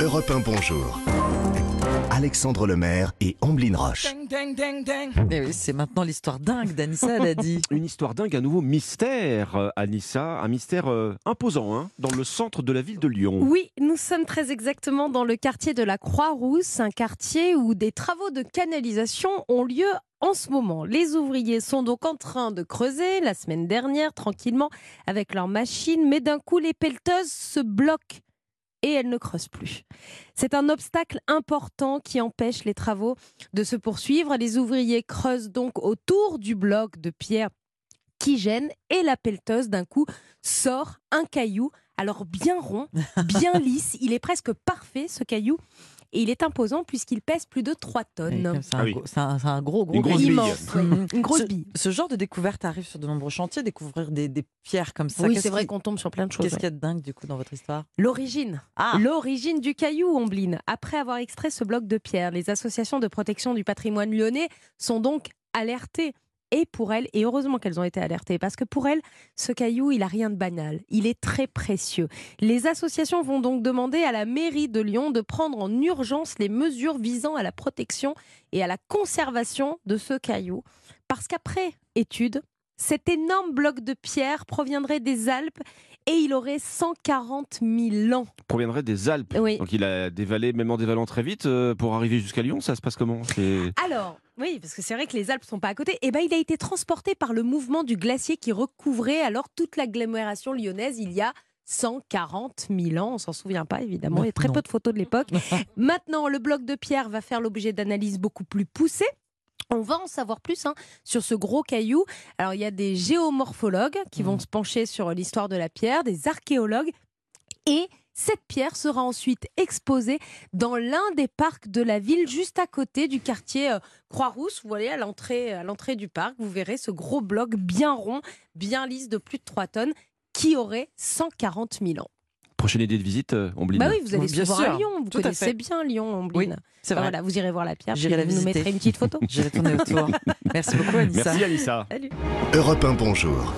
Europe 1 Bonjour. Alexandre Lemaire et Amblin Roche. Eh oui, c'est maintenant l'histoire dingue d'Anissa Dadi. Une histoire dingue, un nouveau mystère, euh, Anissa, un mystère euh, imposant, hein, dans le centre de la ville de Lyon. Oui, nous sommes très exactement dans le quartier de la Croix-Rousse, un quartier où des travaux de canalisation ont lieu en ce moment. Les ouvriers sont donc en train de creuser la semaine dernière tranquillement avec leurs machines, mais d'un coup les pelleteuses se bloquent et elles ne creusent plus. C'est un obstacle important qui empêche les travaux de se poursuivre. Les ouvriers creusent donc autour du bloc de pierre qui gêne et la pelleteuse d'un coup sort un caillou alors bien rond, bien lisse, il est presque parfait ce caillou et il est imposant puisqu'il pèse plus de 3 tonnes. C'est un, Ah oui. c'est un- un gros, gros, Une grosse bille. Immense, ouais. Mhm. une grosse ce, bille. ce genre de découverte arrive sur de nombreux chantiers, découvrir des, des pierres comme ça. Oui, c'est vrai qu'on tombe sur plein de choses. Qu'est-ce ouais. qu'il y a de dingue du coup dans votre histoire? L'origine. Ah L'origine du caillou, Ombline. Après avoir extrait ce bloc de pierre, les associations de protection du patrimoine lyonnais sont donc alertées. Et pour elles, et heureusement qu'elles ont été alertées, parce que pour elles, ce caillou, il a rien de banal. Il est très précieux. Les associations vont donc demander à la mairie de Lyon de prendre en urgence les mesures visant à la protection et à la conservation de ce caillou. Parce qu'après étude, cet énorme bloc de pierre proviendrait des Alpes et il aurait 140 000 ans. proviendrait des Alpes. Oui. Donc il a dévalé, même en dévalant très vite, euh, pour arriver jusqu'à Lyon. Ça se passe comment? Alors, oui, parce que c'est vrai que les Alpes sont pas à côté. Et ben, il a été transporté par le mouvement du glacier qui recouvrait alors toute l'agglomération lyonnaise il y a 140 000 ans. On s'en souvient pas, évidemment. Il y a très Non. peu de photos de l'époque. Maintenant, le bloc de pierre va faire l'objet d'analyses beaucoup plus poussées. On va en savoir plus hein, sur ce gros caillou. Alors, il y a des géomorphologues qui vont Mhm. se pencher sur l'histoire de la pierre, des archéologues. Et cette pierre sera ensuite exposée dans l'un des parcs de la ville, juste à côté du quartier euh, Croix-Rousse. Vous voyez, à l'entrée, à l'entrée du parc, vous verrez ce gros bloc bien rond, bien lisse de plus de 3 tonnes, qui aurait 140 000 ans. Prochaine idée de visite, euh, Omblin Bah oui, vous allez Oui, bien souvent à sûr. Lyon, vous Tout connaissez bien Lyon, Oui, Ombline. c'est Bah vrai. voilà, vous irez voir la pierre, J'irai puis la vous nous visiter. mettrez une petite photo. J'irai tourner autour. Merci beaucoup Anissa. Merci Anissa. Salut. Europe 1 Bonjour.